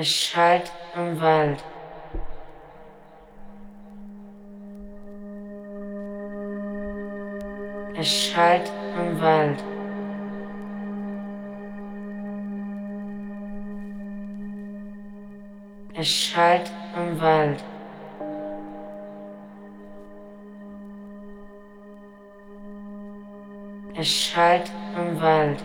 Es schallt im Wald. Es schallt im Wald. Es schallt im Wald. Es schallt im Wald.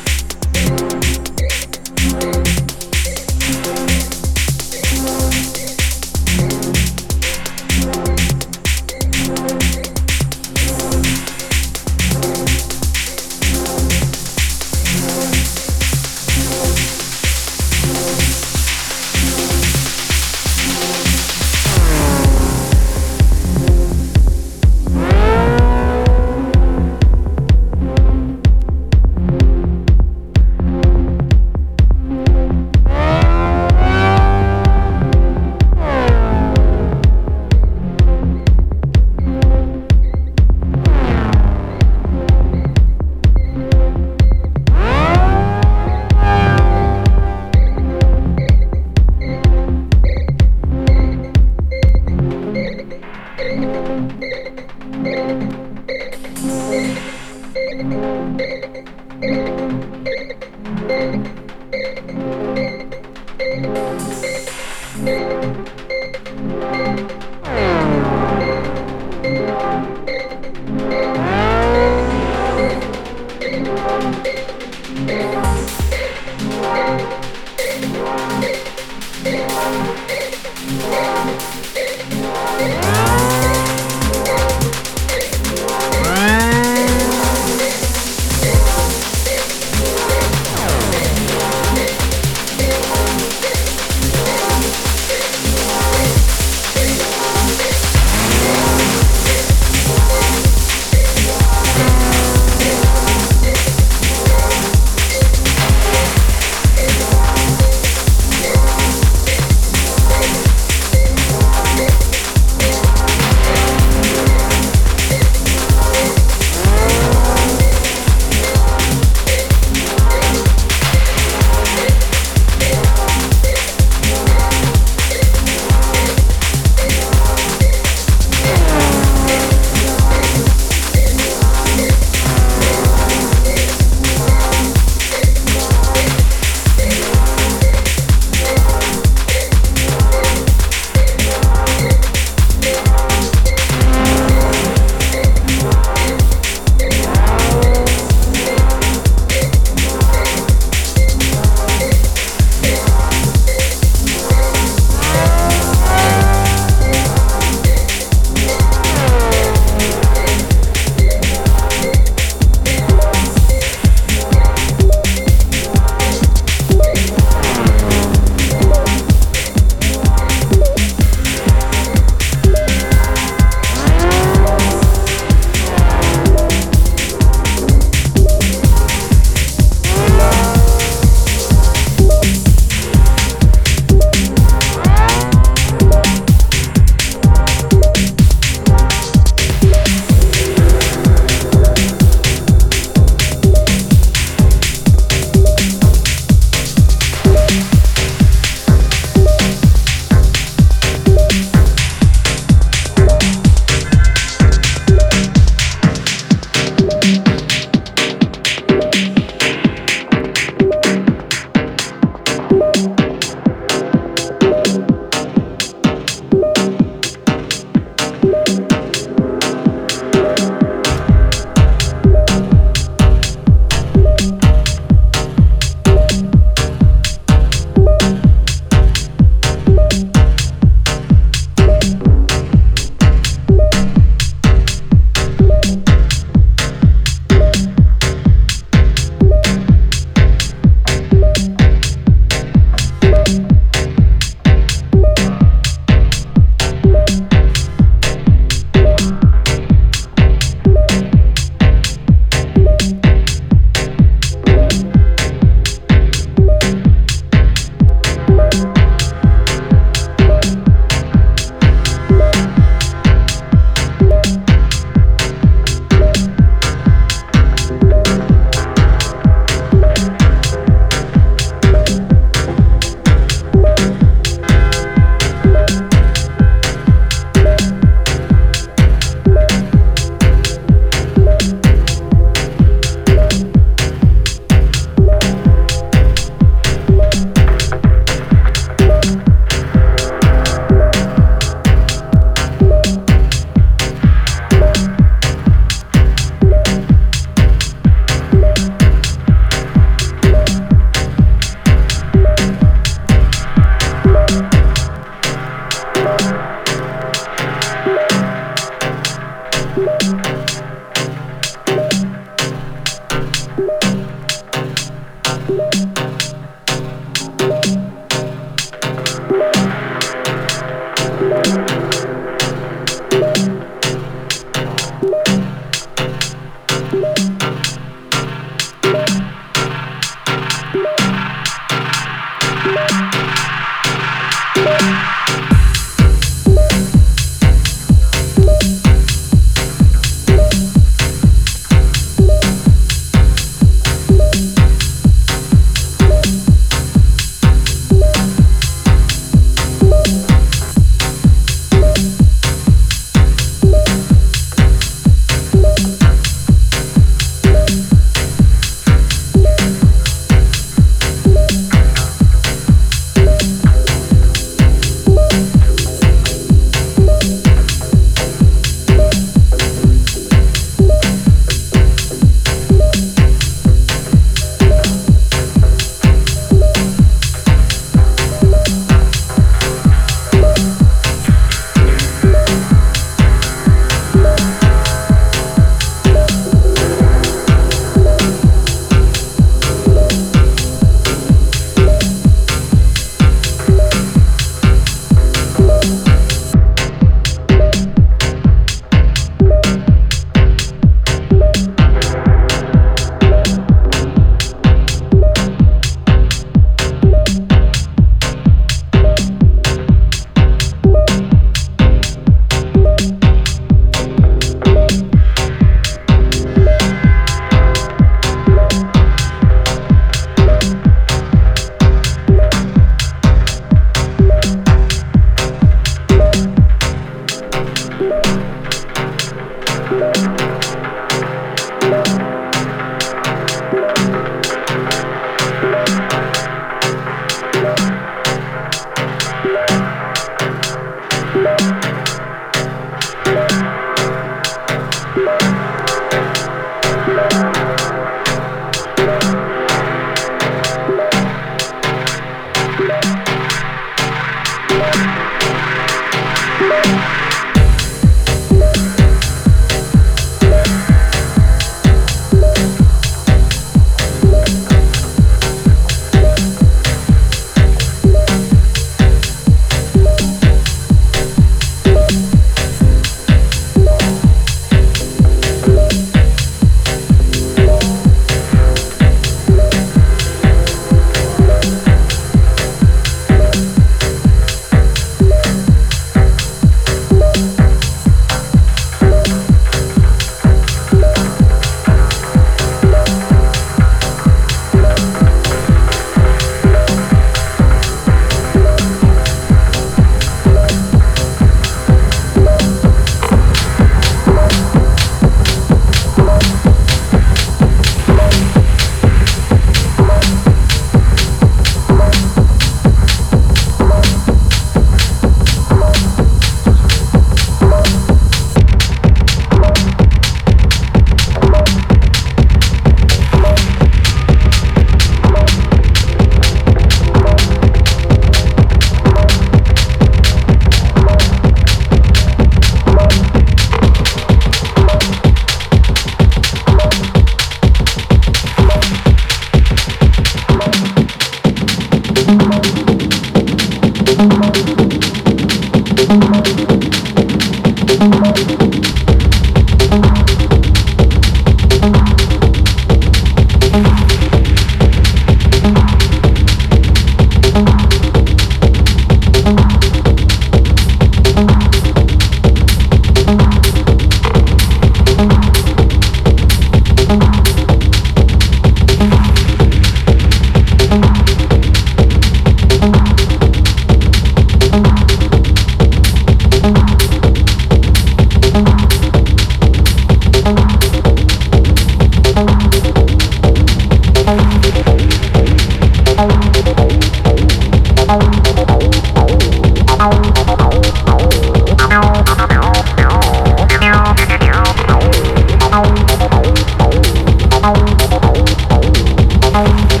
sound.